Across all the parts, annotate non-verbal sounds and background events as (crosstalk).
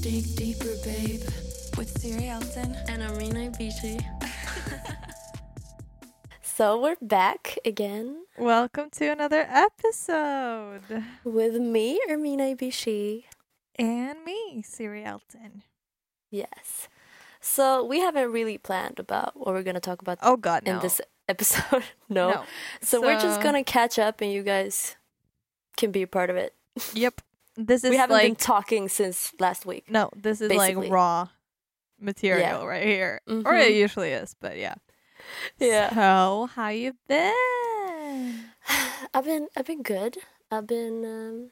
Dig deeper, babe. With Siri Elton. And Arena BG. (laughs) So we're back again Welcome to another episode. with me, Ermina Ibishi. And me, Siri Elton. Yes. So we haven't really planned about what we're gonna talk about Oh god, no. in this episode. (laughs) no. No. So, we're just gonna catch up, and you guys can be a part of it. Yep. This is we haven't like been talking since last week. no, this is basically. like raw material right here. Or Mhm. it usually is, but yeah. Yeah. So, how you been? (sighs) I've been I've been good. I've been um,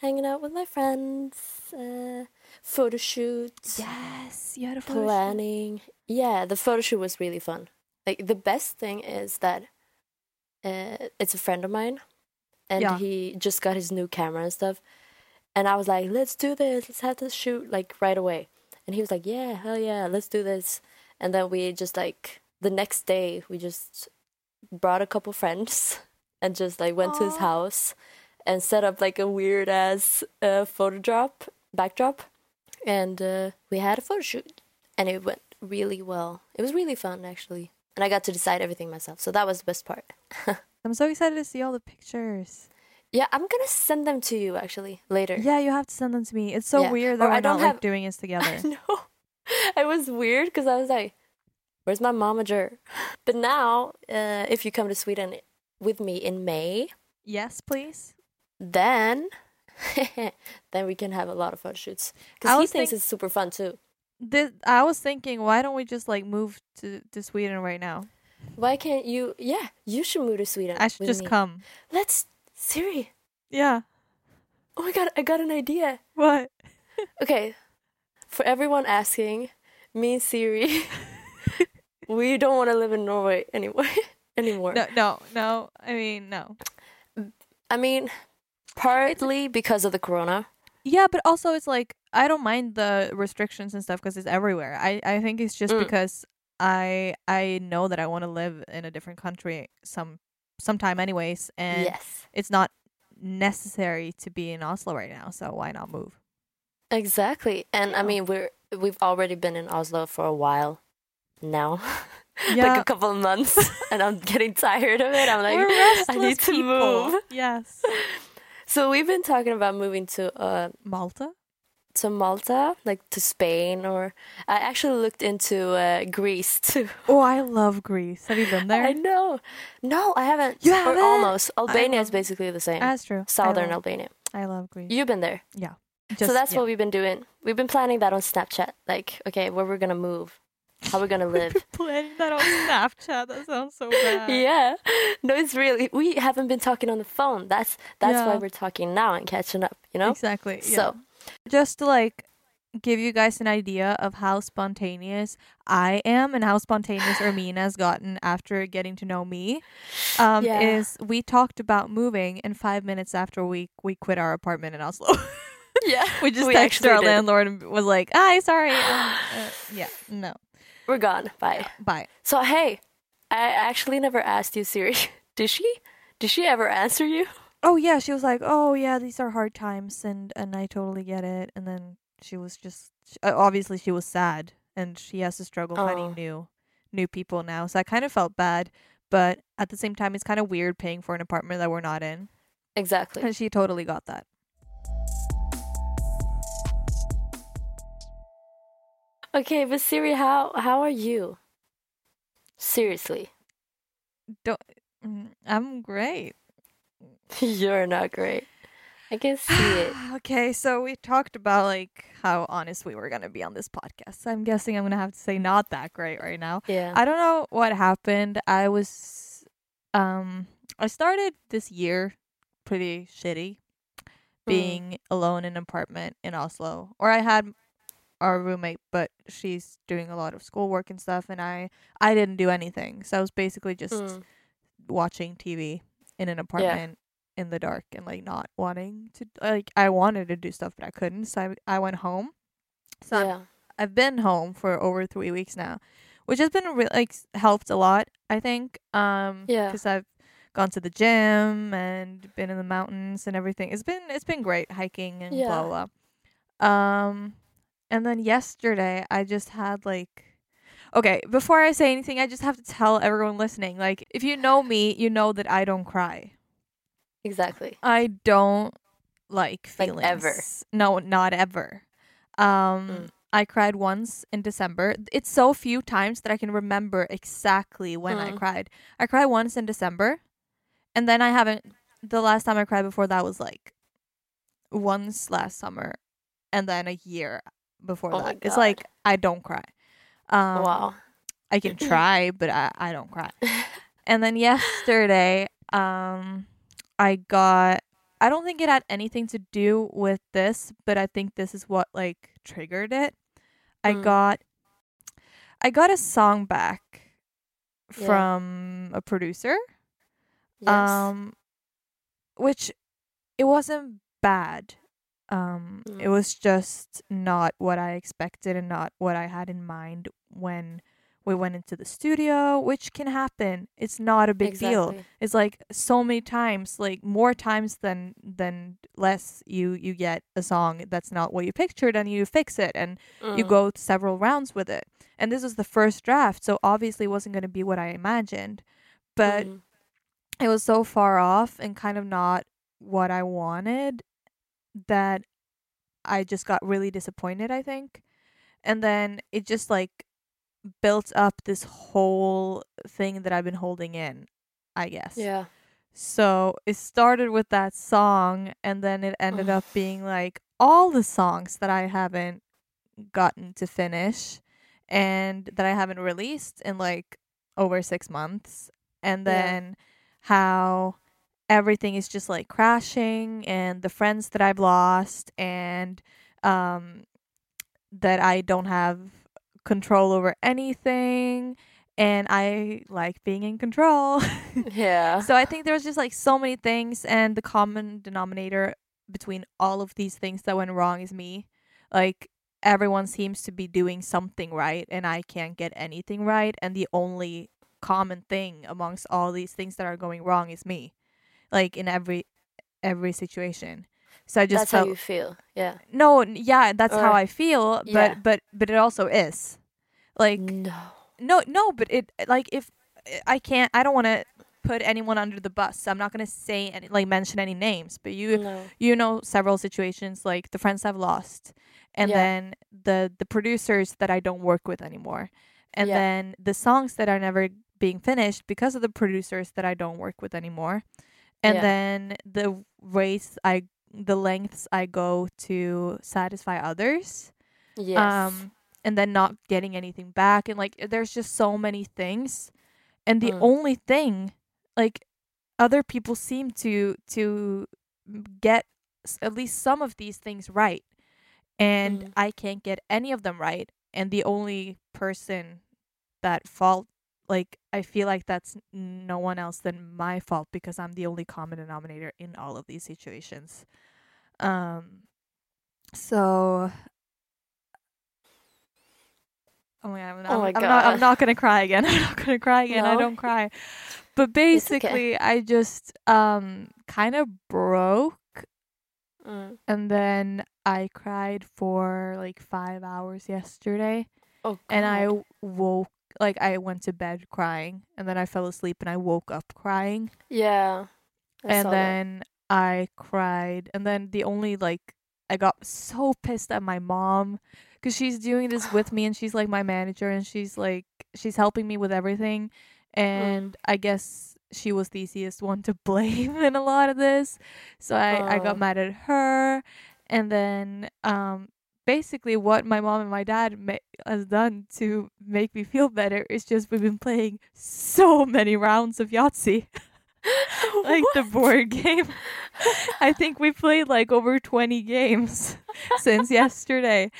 hanging out with my friends, uh, photo shoots, Yes, you had a photo shoot. planning. Yeah, the photo shoot was really fun. Like the best thing is that uh, it's a friend of mine, and Yeah. he just got his new camera and stuff. And I was like, "Let's do this. Let's have this shoot like right away." And he was like, "Yeah, hell yeah, let's do this." And then we just like the next day we just brought a couple friends (laughs) and just like went to his house and set up like a weird ass uh, photo drop backdrop, and uh, we had a photo shoot, and it went really well. It was really fun actually, and I got to decide everything myself, so that was the best part. (laughs) I'm so excited to see all the pictures. Yeah, I'm gonna send them to you actually later. Yeah, you have to send them to me. It's so Yeah. weird Or that I we're don't not have- like (laughs) doing this together. No. (laughs) It was weird because I was like, "Where's my momager?" (laughs) But now, uh, if you come to Sweden with me in May, yes, please. then then we can have a lot of photo shoots because he thinks think- it's super fun too. This, I was thinking, why don't we just like move to, to Sweden right now? Why can't you? Yeah, you should move to Sweden. I should just me. come. Let's Siri. Yeah. Oh my god, I got an idea. What? (laughs) Okay, for everyone asking, me and Siri, (laughs) we don't want to live in Norway anymore. (laughs) anymore. No, no, no. I mean, no. I mean, partly because of the corona. Yeah, but also it's like I don't mind the restrictions and stuff because it's everywhere. I I think it's just Mm. because I I know that I want to live in a different country some sometime anyways, and yes, it's not necessary to be in Oslo right now. So why not move? exactly. And I mean, we're we've already been in Oslo for a while now, (laughs) like a couple of months, (laughs) and I'm getting tired of it. I'm like, (laughs) I need to people. move. Yes, So we've been talking about moving to uh Malta. To Malta, like to Spain, or I actually looked into uh, Greece (laughs) too. Oh, I love Greece. Have you been there? I know. No, I haven't. You haven't? almost. Albania is basically the same. That's true. Southern I Albania. I love Greece. You've been there. Just, so that's yeah. what we've been doing. We've been planning that on Snapchat. Like, okay, where we're gonna move, how we're gonna (laughs) live. planning that on Snapchat. That sounds so bad. (laughs) yeah. No, it's really we haven't been talking on the phone. That's that's why we're talking now and catching up, you know? Exactly. yeah. So just to like give you guys an idea of how spontaneous I am and how spontaneous (sighs) Ermina has gotten after getting to know me, um, Yeah. is we talked about moving, and five minutes after we we quit our apartment in Oslo, (laughs) Yeah. we just We texted our did. landlord and was like, "Hi, sorry, um, uh, (sighs) yeah, no, We're gone. Bye. bye." So hey, I actually never asked you, Siri. (laughs) Did she? Did she ever answer you? Oh yeah, she was like, "Oh yeah, these are hard times," and and I totally get it. And then she was just sh- uh, obviously she was sad, and she has to struggle Oh. finding new new people now. So I kind of felt bad, but at the same time, it's kind of weird paying for an apartment that we're not in. Exactly. And she totally got that. Okay, but Siri, how how are you? Seriously, Mm, I'm great. (laughs) you're not great. I can see it. (sighs) okay, so we talked about like how honest we were gonna be on this podcast. I'm guessing I'm gonna have to say not that great right now. Yeah. I don't know what happened. I was um I started this year pretty shitty being alone in an apartment in Oslo. Or I had our roommate, but she's doing a lot of schoolwork and stuff and I I didn't do anything. So I was basically just Mm. watching TV in an apartment in the dark and like not wanting to like I wanted to do stuff but I couldn't. So I I went home. So yeah. I've been home for over three weeks now, which has been re- like helped a lot. I think. Um, Yeah. Because I've gone to the gym and been in the mountains and everything. It's been it's been great hiking and Yeah. blah blah. blah. Um, and then yesterday I just had like Okay, before I say anything, I just have to tell everyone listening like if you know me, you know that I don't cry. Exactly. I don't like feelings. Like, ever? No, not ever. Um Mm. I cried once in December. It's so few times that I can remember exactly when I Mm. cried. I cried once in December. And then I haven't the last time I cried before that was like once last summer and then a year before Oh that. It's like I don't cry. Um wow. I can (laughs) try, but I, I don't cry. (laughs) And then yesterday, um, I got. I don't think it had anything to do with this, but I think this is what like triggered it. I Mm. got. I got a song back Yeah. from a producer, Yes. um, which it wasn't bad. Um, it Mm. was just not what I expected and not what I had in mind when we went into the studio, which can happen. It's not a big deal. It's like so many times, like more times than than less you you get a song that's not what you pictured and you fix it and you Mm. go several rounds with it. And this was the first draft, so obviously it wasn't going to be what I imagined. But Mm. it was so far off and kind of not what I wanted that I just got really disappointed, I think. And then it just like built up this whole thing that I've been holding in, I guess. yeah. So it started with that song and then it ended up (sighs) being like all the songs that I haven't gotten to finish and that I haven't released in like over 6 months and Yeah. then how everything is just like crashing and the friends that I've lost and um that I don't have control over anything and I like being in control. (laughs) Yeah. so I think there was just like so many things and the common denominator between all of these things that went wrong is me. Like everyone seems to be doing something right and I can't get anything right and the only common thing amongst all these things that are going wrong is me. Like in every every situation. So I just That's felt how you feel. Yeah. no, yeah, that's how I feel, but yeah. but but it also is. Like No. no, no, but it like if I can't, I don't want to put anyone under the bus. So I'm not gonna say any like mention any names, but you No. you know several situations like the friends I've lost, and Yeah. then the the producers that I don't work with anymore, and Yeah. then the songs that are never being finished because of the producers that I don't work with anymore, and Yeah. then the ways I the lengths I go to satisfy others Yes. um and then not getting anything back and like there's just so many things and the Mm. only thing like other people seem to to get at least some of these things right and Mm. i can't get any of them right and the only person that fault like i feel like that's no one else than my fault because i'm the only common denominator in all of these situations um so Oh my god! I'm, Oh my I'm not. I'm not gonna cry again. (laughs) I'm not gonna cry again. I don't cry. (laughs) But It's okay. basically, I just um kind of broke, Mm. and then I cried for like five hours yesterday, Oh, and I woke like I went to bed crying, and then I fell asleep, and I woke up crying, Yeah. I and that. then I cried, and then the only like I got so pissed at my mom because she's doing this with me, and she's like my manager, and she's like she's helping me with everything, and I guess she was the easiest one to (laughs) blame in a lot of this, so I I got mad at her, and then um basically what my mom and my dad ma- has done to make me feel better is just we've been playing so many rounds of Yahtzee (laughs) like the board game. I think we played like over 20 games (laughs) since yesterday.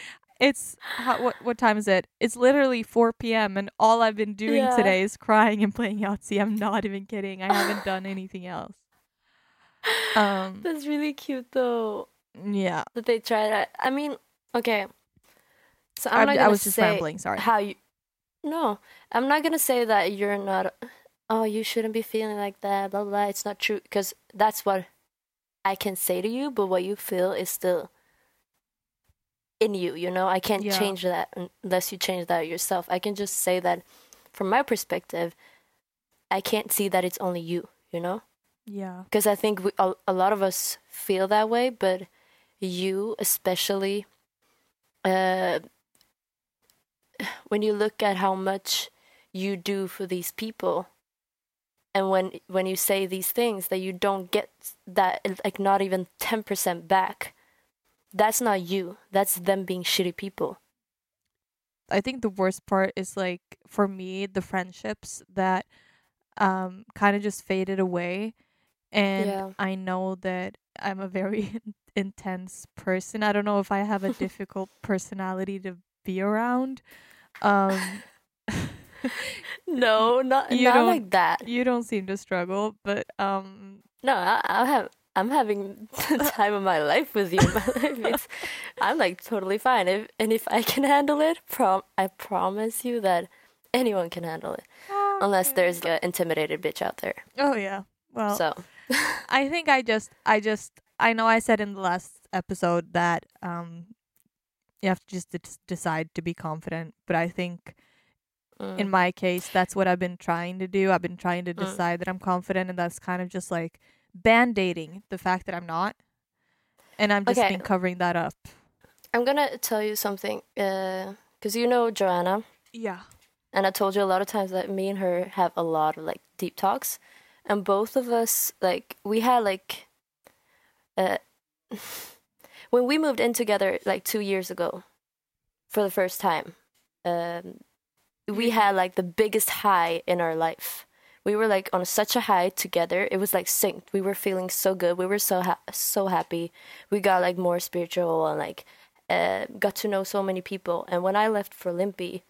It's how, what what time is it? It's literally 4 p.m. and all I've been doing Yeah. today is crying and playing Yahtzee. I'm not even kidding. I haven't (laughs) done anything else. Um That's really cute though. yeah. That they try that. I mean, okay. So I'm- not I gonna was just say rambling, sorry. how you. No, I'm not gonna say that you're not. Oh, you shouldn't be feeling like that. Blah blah. blah. It's not true because that's what I can say to you. But what you feel is still. in you, you know? I can't Yeah. change that unless you change that yourself. I can just say that from my perspective, I can't see that it's only you, you know? Yeah. Because I think we, a, a lot of us feel that way, but you especially, uh, when you look at how much you do for these people, and when when you say these things that you don't get that like not even ten percent back, that's not you. That's them being shitty people. I think the worst part is like for me the friendships that um kind of just faded away and Yeah. I know that I'm a very (laughs) intense person. I don't know if I have a (laughs) difficult personality to be around. Um (laughs) No, not You not like that. you don't seem to struggle, but um No, I, I have. I'm having the (laughs) time of my life with you. life. I'm like totally fine. If, and if I can handle it, prom, I promise you that anyone can handle it, unless there's an intimidated bitch out there. Oh yeah. Well, so I think I just I just I know I said in the last episode that um you have to just d- decide to be confident, but I think mm, in my case that's what I've been trying to do. I've been trying to Mm. decide that I'm confident and that's kind of just like band-aiding the fact that I'm not. And I'm just Okay. been covering that up. I'm gonna tell you something, because you know Joanna, Yeah. and I told you a lot of times that me and her have a lot of like deep talks, and both of us like we had like, uh, (laughs) when we moved in together like two years ago, for the first time, um, we Mhm. had like the biggest high in our life. We were like on such a high together. It was like synced. We were feeling so good. We were so ha- so happy. We got like more spiritual and like uh, got to know so many people. And when I left for LIMPI,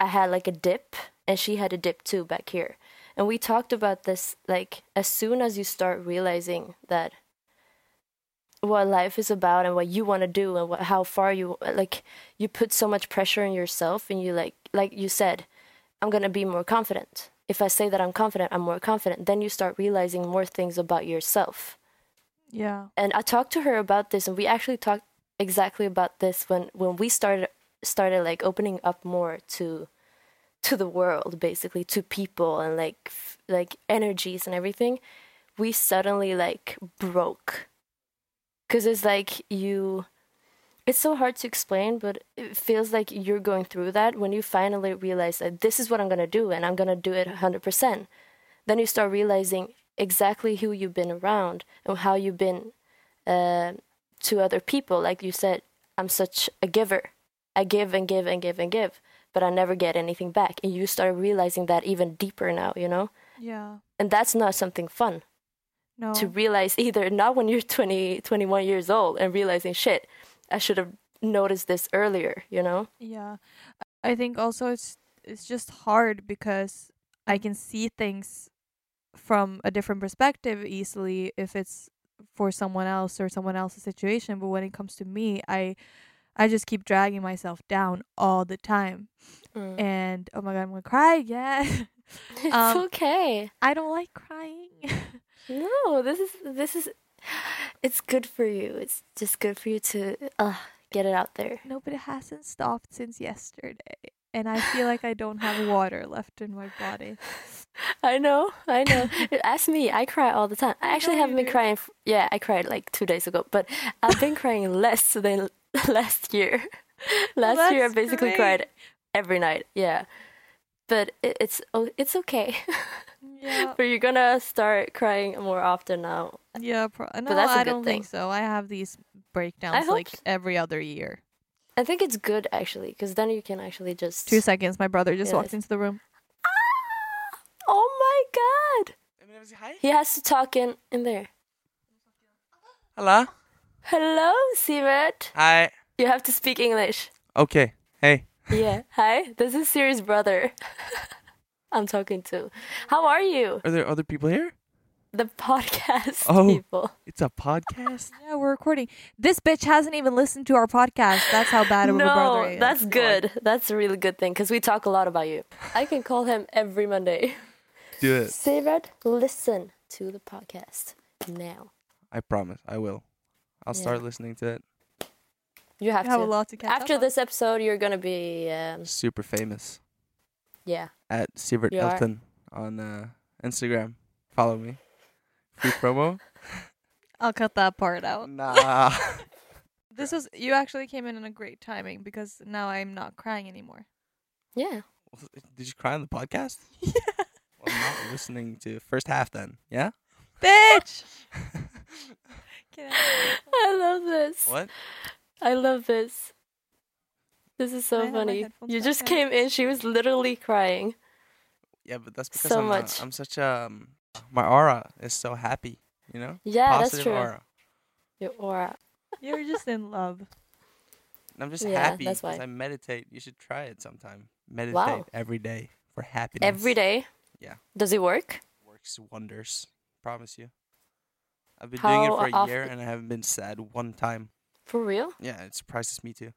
I had like a dip, and she had a dip too back here. And we talked about this like as soon as you start realizing that what life is about and what you want to do and what, how far you like you put so much pressure on yourself and you like like you said i'm going to be more confident. If i say that i'm confident i'm more confident. Then you start realizing more things about yourself. Yeah. and I talked to her about this, and we actually talked exactly about this when when we started started like opening up more to to the world, basically to people and like f- like energies and everything. We suddenly like broke because it's like you. It's so hard to explain, but it feels like you're going through that when you finally realize that this is what I'm gonna do, and I'm gonna do it 100%. Then you start realizing exactly who you've been around and how you've been uh, to other people. Like you said, I'm such a giver. I give and give and give and give, but I never get anything back. And you start realizing that even deeper now, you know? Yeah. And that's not something fun No. to realize (laughs) either, not when you're 20, 21 years old and realizing, shit, I should have noticed this earlier, you know? Yeah. I think also it's it's just hard because I can see things from a different perspective easily if it's for someone else or someone else's situation, but when it comes to me, I I just keep dragging myself down all the time. Mm. And oh my god, I'm to cry again. (laughs) (laughs) It's Um, okay. I don't like crying. (laughs) No, this is this is (sighs) it's good for you. It's just good for you to uh, get it out there. no, but it hasn't stopped since yesterday. And I feel like I don't have water left in my body. I know, I know. Ask me. I cry all the time. I actually know haven't been do. crying. F- yeah, I cried like two days ago, but I've been crying less than (laughs) last year. (laughs) last year, I basically great. cried every night. Yeah, but it, it's oh, it's okay. Yeah. (laughs) but you're gonna start crying more often now. Yeah, pro- no, that's a I good don't think so. I have these breakdowns like s- every other year. I think it's good actually, because then you can actually just. Two seconds, my brother just Yeah, walked it's- into the room. Ah! Oh my god! He has to talk in in there. Hello. Hello, Sivert. Hi. You have to speak English. Okay. Hey. Yeah. Hi, this is Siri's brother. (laughs) I'm talking to. How are you? Are there other people here? The podcast Oh. people. It's a podcast. Yeah, we're recording. This bitch hasn't even listened to our podcast. That's how bad of a brother No, he is. that's good. That's a really good thing because we talk a lot about you. I can call him every Monday. (laughs) Do it. Sivert, listen to the podcast now. I promise. I will. I'll Yeah. start listening to it. You have You have to. a lot to catch up After on. this episode, you're gonna be um, Super famous yeah. at Sivert You are? Elton on uh, Instagram. Follow me. Free (laughs) promo. I'll cut that part out. nah. (laughs) This was you actually came in in a great timing because now I'm not crying anymore. Yeah. Did you cry on the podcast? (laughs) yeah. Well, I'm not listening to first half then. Yeah. Bitch. Get out. I love this. what? I love this. This is so have my funny. You just on. came in. She was literally crying. Yeah, but that's because So I'm, much. Uh, I'm such a um, my aura is so happy. You know. Yeah, that's Positive true. aura. Your aura. You're just in love. And I'm just Yeah, happy that's because why. I meditate. You should try it sometime. Meditate Wow. every day for happiness. Every day. Yeah. Does it work? works wonders. Promise you. I've been doing it for a often- year and I haven't been sad one time. For real? Yeah, it surprises me too.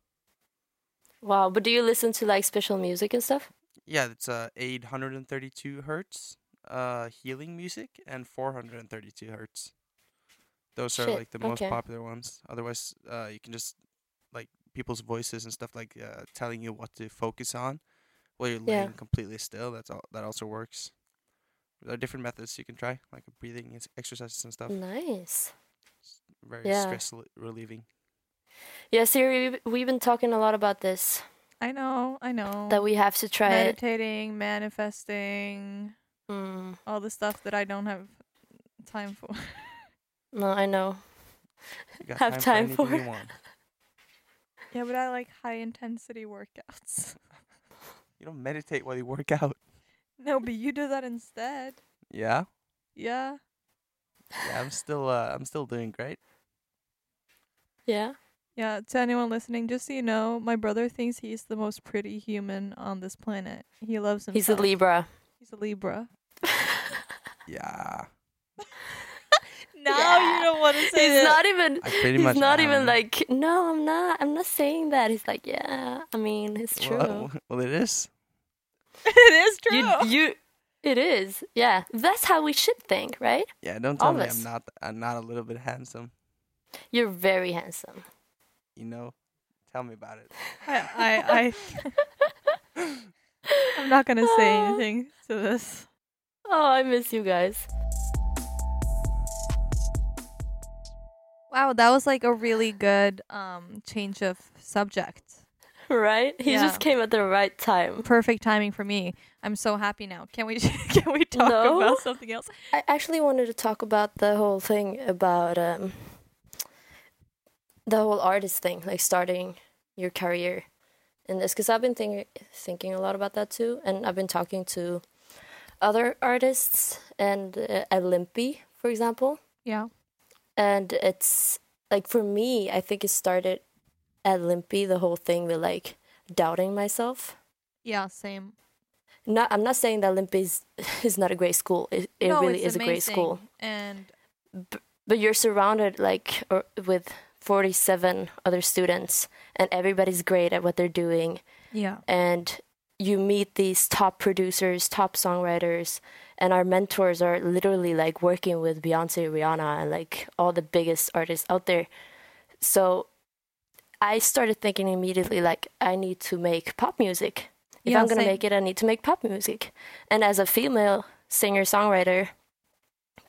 Wow. But do you listen to like special music and stuff? Yeah, it's uh 832 hertz uh healing music and 432 hertz. Those are like the most okay. popular ones. Otherwise, uh you can just like people's voices and stuff like uh telling you what to focus on while you're Yeah. laying completely still. That's all that also works. There are different methods you can try, like breathing exercises and stuff. Nice. Very Yeah. stress relieving. Yeah, Siri, we've, we've been talking a lot about this. I know, I know. That we have to try it. Meditating, manifesting, Mm, all the stuff that I don't have time for. (laughs) no, I know. You got Have time anything for- you want. yeah, but I like high intensity workouts. (laughs) You don't meditate while you work out. No, but you do that instead. Yeah, Yeah. yeah. I'm still, uh, I'm still doing great. Yeah. Yeah, to anyone listening, just so you know, my brother thinks he's the most pretty human on this planet. He loves himself. He's a Libra. He's a Libra. (laughs) Yeah, (laughs) Now Yeah. you don't want to say He's it. not even. I pretty He's much. not even like. No, I'm not. I'm not saying that. He's like, yeah. I mean, it's true. Well, well, it is. (laughs) it is true. You, you. It is. Yeah. That's how we should think, right? Yeah, don't tell All me. I'm not. I'm not a little bit handsome. You're very handsome. You know, tell me about it. I, I, I, (laughs) I'm not gonna say anything to this. Oh, I miss you guys. Wow, that was like a really good um change of subject. (laughs) Right? He Yeah. just came at the right time. Perfect timing for me. I'm so happy now. Can we (laughs) can we talk No? about something else? I actually wanted to talk about the whole thing about um, the whole artist thing, like starting your career in this, because I've been think- thinking a lot about that too, and I've been talking to other artists and uh, at LIMPI, for example, Yeah. and it's like for me, I think it started at LIMPI, the whole thing with like doubting myself. Yeah, same. Not, I'm not saying that LIMPI is, (laughs) is not a great school. It, it no, really is a great amazing. school. And but you're surrounded like or, with 47 other students and everybody's great at what they're doing yeah. and you meet these top producers top songwriters and our mentors are literally like working with beyonce rihanna and like all the biggest artists out there so i started thinking immediately like i need to make pop music if Yeah, i'm gonna same. make it i need to make pop music and as a female singer songwriter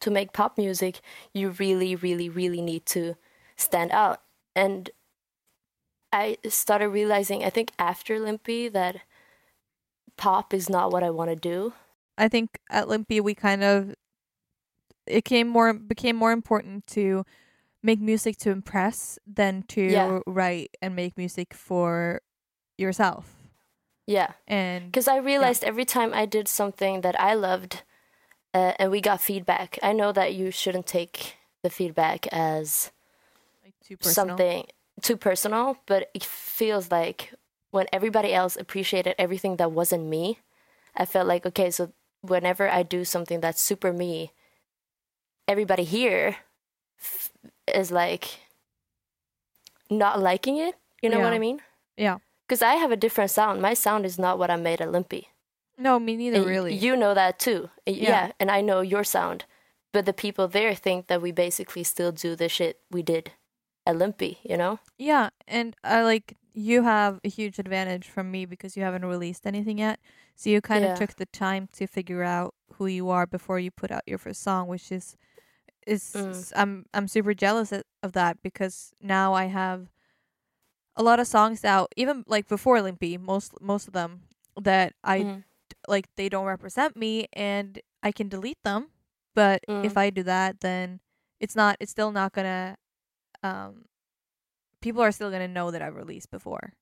to make pop music, you really, really, really need to stand out. And I started realizing, I think after LIMPI, that pop is not what I want to do. I think at LIMPI we kind of it came more became more important to make music to impress than to Yeah. write and make music for yourself. Yeah. And Because I realized every time I did something that I loved uh, and we got feedback, I know that you shouldn't take the feedback as like too something too personal, but it feels like when everybody else appreciated everything that wasn't me, I felt like okay, so whenever I do something that's super me, everybody here f- is like not liking it. You know what I mean? Yeah. Because I have a different sound. My sound is not what I made at LIMPI. No, me neither And really. You know that too. Yeah. yeah, and I know your sound. But the people there think that we basically still do the shit we did at LIMPI, you know? Yeah, and I like you have a huge advantage from me because you haven't released anything yet. So you kind Yeah. of took the time to figure out who you are before you put out your first song, which is is Mm. I'm I'm super jealous of that because now I have a lot of songs out, even like before LIMPI, most most of them that I Mhm. like they don't represent me and I can delete them. But if Mm. I do that, then it's not it's still not gonna um people are still gonna know that I've released before.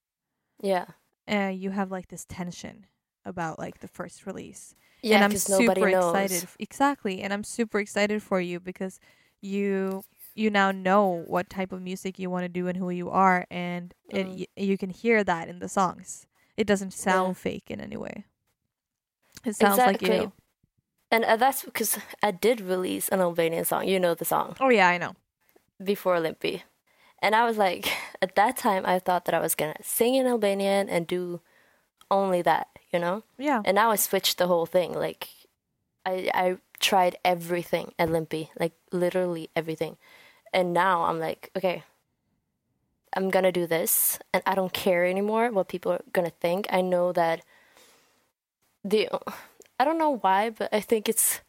Yeah. And you have like this tension about like the first release. Yeah, and I'm super nobody knows. excited exactly. And I'm super excited for you because you you now know what type of music you want to do and who you are and it, Mm. y- you can hear that in the songs. It doesn't sound fake in any way. It sounds like Exactly. you. And uh, that's because I did release an Albanian song. You know the song Oh yeah, I know. before LIMPI. And I was like, (laughs) at that time, I thought that I was going to sing in Albanian and do only that, you know? Yeah. And now I switched the whole thing. Like, I, I tried everything at LIMPI, like literally everything. And now I'm like, okay, I'm going to do this. And I don't care anymore what people are going to think. I know that the, I don't know why, but I think it's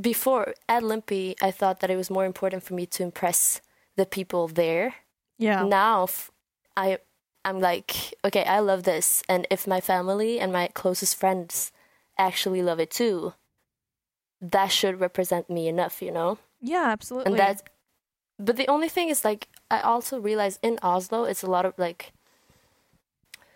before at LIMPI, I thought that it was more important for me to impress the people there Yeah. now f- i i'm like okay i love this. And if my family and my closest friends actually love it too that should represent me enough you know? Yeah, absolutely. and that's but the only thing is like i also realize in oslo it's a lot of like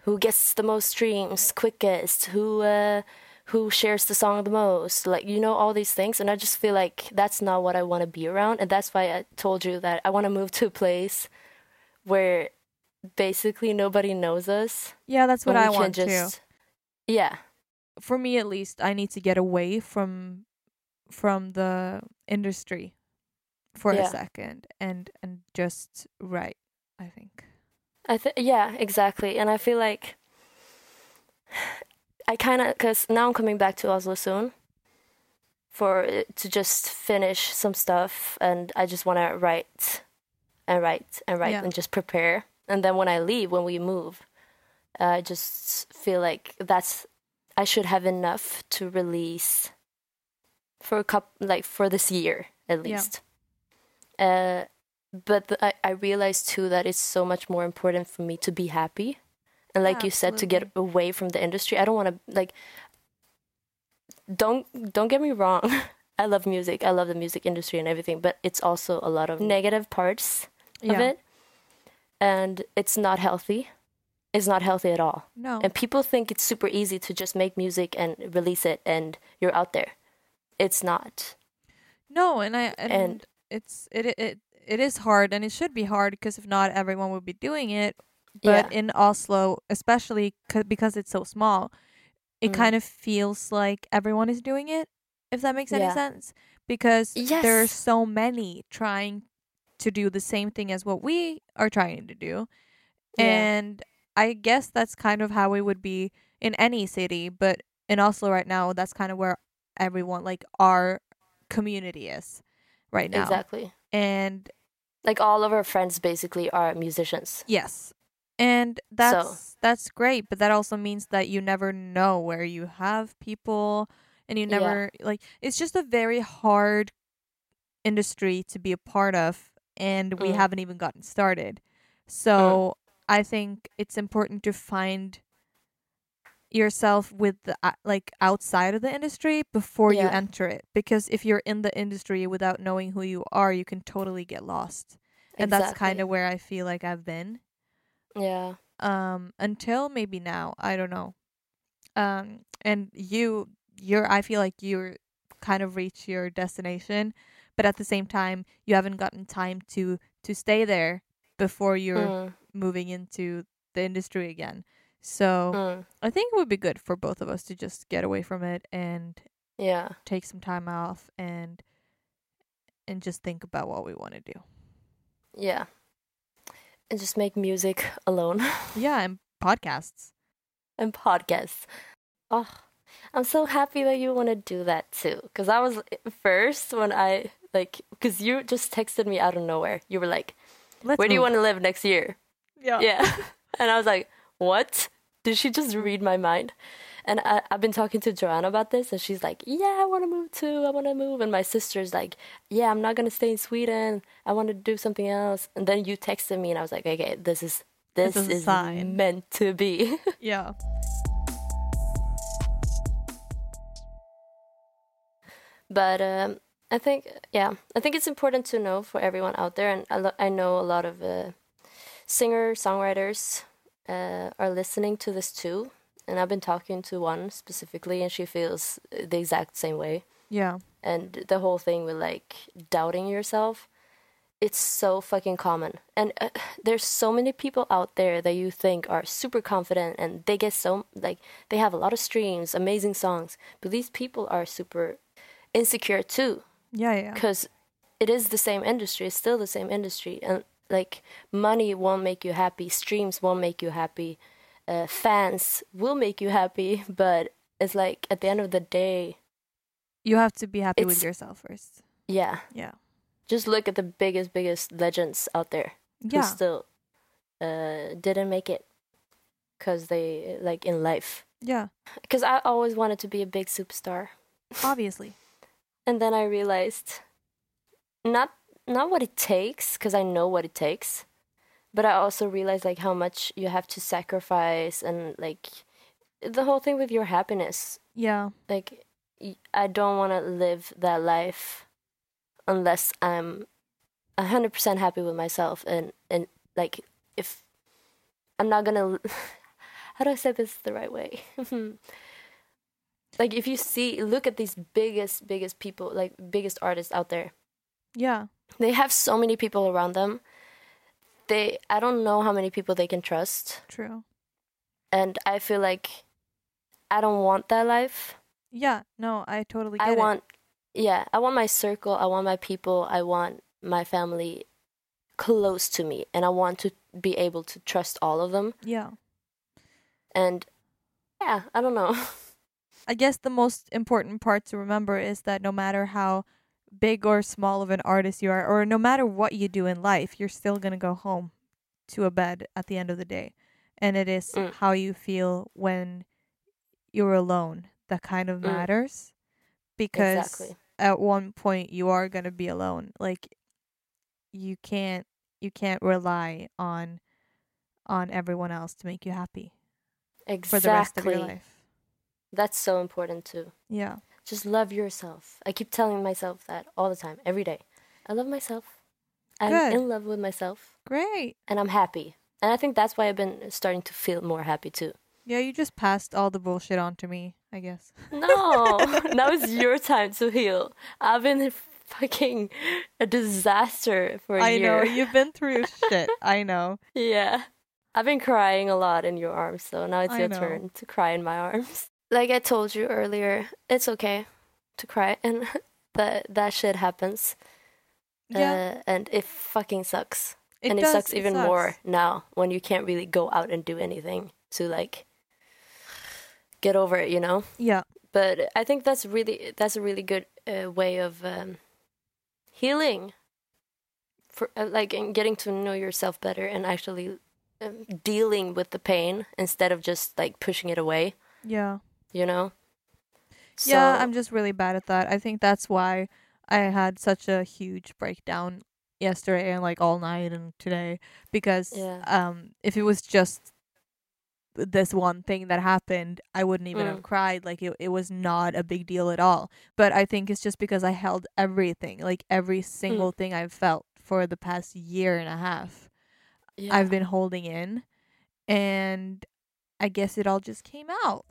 who gets the most streams quickest who uh who shares the song the most like you know all these things. And i just feel like that's not what i want to be around. And that's why i told you that i want to move to a place where basically nobody knows us yeah, that's what I want too. just yeah For me at least, I need to get away from from the industry for Yeah. a second and and just write, I think. I think yeah, exactly. And I feel like I kind of because now I'm coming back to Oslo soon for uh, to just finish some stuff, and I just want to write and write and write Yeah. and just prepare. And then when I leave, when we move, I just feel like that's I should have enough to release for a couple like for this year at least. Yeah. Uh, but the, I, I realized too that it's so much more important for me to be happy. And like Yeah, you said to get away from the industry i don't want to like don't don't get me wrong. (laughs) I love music. I love the music industry and everything but it's also a lot of negative parts of Yeah. it and it's not healthy it's not healthy at all No. and people think it's super easy to just make music and release it and you're out there it's not No, and I and, And- it's it it it is hard, and it should be hard because if not, everyone would be doing it. But yeah in Oslo, especially c- because it's so small, it Mm. kind of feels like everyone is doing it. If that makes any Yeah. sense, because there are so many trying to do the same thing as what we are trying to do, Yeah. and I guess that's kind of how it would be in any city, but in Oslo right now, that's kind of where everyone like our community is right now. exactly And like all of our friends basically are musicians yes. And that's that's great, but that also means that you never know where you have people and you Yeah. never like it's just a very hard industry to be a part of and we Mm. haven't even gotten started. So I think it's important to find yourself with the uh, like outside of the industry before you enter it because if you're in the industry without knowing who you are you can totally get lost. And that's kind of where i feel like i've been. Yeah. Um until maybe now i don't know. Um and you you're i feel like you're kind of reach your destination but at the same time you haven't gotten time to to stay there before you're Mm, moving into the industry again. So mm, i think it would be good for both of us to just get away from it and yeah. take some time off and and just think about what we want to do. Yeah. And just make music alone. (laughs) Yeah and podcasts. And podcasts. Oh i'm so happy that you want to do that too because i was first when i like because you just texted me out of nowhere you were like Let's Where do you move. want to live next year? Yeah. Yeah. (laughs) and I was like, what? Did she just read my mind? And I, I've been talking to Joanna about this, and she's like, yeah, I want to move too. I want to move. And my sister's like, yeah, I'm not going to stay in Sweden. I want to do something else. And then you texted me, and I was like, okay, this is. This This is meant to be. (laughs) Yeah. but um, I think, yeah, I think it's important to know for everyone out there, and I, lo- I know a lot of uh, singer songwriters uh, are listening to this too. And I've been talking to one specifically, and she feels the exact same way. Yeah. And the whole thing with like doubting yourself, it's so fucking common. And uh, there's so many people out there that you think are super confident, and they get so like they have a lot of streams, amazing songs, but these people are super insecure too Yeah. Yeah. because it is the same industry it's still the same industry and like money won't make you happy streams won't make you happy uh, fans will make you happy (laughs) but it's like at the end of the day You have to be happy with yourself first. yeah Yeah. just look at the biggest biggest legends out there who Yeah. still uh, didn't make it because they like in life Yeah. because i always wanted to be a big superstar Obviously. And then I realized not not what it takes because I know what it takes, but I also realized like how much you have to sacrifice and like the whole thing with your happiness. Yeah. Like I don't want to live that life unless I'm a hundred percent happy with myself and and like if I'm not gonna (laughs) how do I say this the right way? (laughs) like if you see look at these biggest biggest people like biggest artists out there Yeah. they have so many people around them they i don't know how many people they can trust True. and i feel like i don't want that life Yeah. No, I totally get i it. want yeah i want my circle i want my people i want my family close to me and i want to be able to trust all of them Yeah. and yeah i don't know (laughs) I guess the most important part to remember is that no matter how big or small of an artist you are, or no matter what you do in life, you're still going to go home to a bed at the end of the day. And it is Mm. how you feel when you're alone that kind of Mm. matters. Because exactly at one point you are going to be alone. Like you can't you can't rely on on everyone else to make you happy exactly for the rest of your life. That's so important too Yeah. just love yourself. I keep telling myself that all the time, every day. I love myself. I'm Good. in love with myself Great. and I'm happy. And I think that's why I've been starting to feel more happy too. Yeah, you just passed all the bullshit on to me, I guess. No, (laughs) now it's your time to heal. I've been fucking a disaster for a I know, you've been through (laughs) shit. I know. Yeah. I've been crying a lot in your arms, so now it's I your know. turn to cry in my arms. Like I told you earlier, it's okay to cry (laughs) and that that shit happens. Yeah. Uh, and it fucking sucks. it and it does, sucks even sucks. more now when you can't really go out and do anything to like get over it, you know? Yeah. But I think that's really that's a really good uh, way of um, healing for uh, like and getting to know yourself better and actually um, dealing with the pain instead of just like pushing it away, Yeah. You know? yeah, I'm just really bad at that. I think that's why I had such a huge breakdown yesterday and like all night and today because Yeah. um if it was just this one thing that happened, I wouldn't even have Mm. cried. Like it, it was not a big deal at all. But I think it's just because I held everything, like every Mm. single thing I've felt for the past year and a half. yeah. I've been holding in and I guess it all just came out.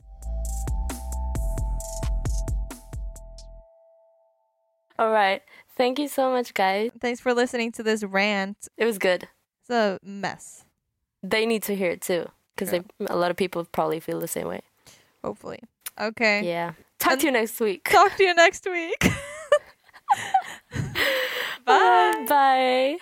All right. Thank you so much, guys. Thanks for listening to this rant. It was good. It's a mess, They need to hear it too, because Yeah. a lot of people probably feel the same way. hopefully. Okay. Yeah. Talk And- to you next week. Talk to you next week. (laughs) (laughs) Bye. Bye.